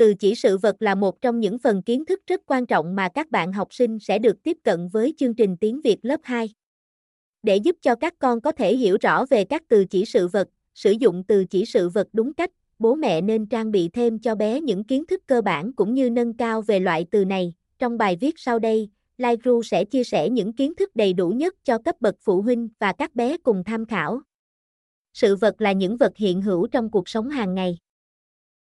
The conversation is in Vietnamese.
từ chỉ sự vật là một trong những phần kiến thức rất quan trọng mà các bạn học sinh sẽ được tiếp cận với chương trình tiếng Việt lớp 2. Để giúp cho các con có thể hiểu rõ về các từ chỉ sự vật, sử dụng từ chỉ sự vật đúng cách, bố mẹ nên trang bị thêm cho bé những kiến thức cơ bản cũng như nâng cao về loại từ này. Trong bài viết sau đây, Lightru sẽ chia sẻ những kiến thức đầy đủ nhất cho cấp bậc phụ huynh và các bé cùng tham khảo. Sự vật là những vật hiện hữu trong cuộc sống hàng ngày.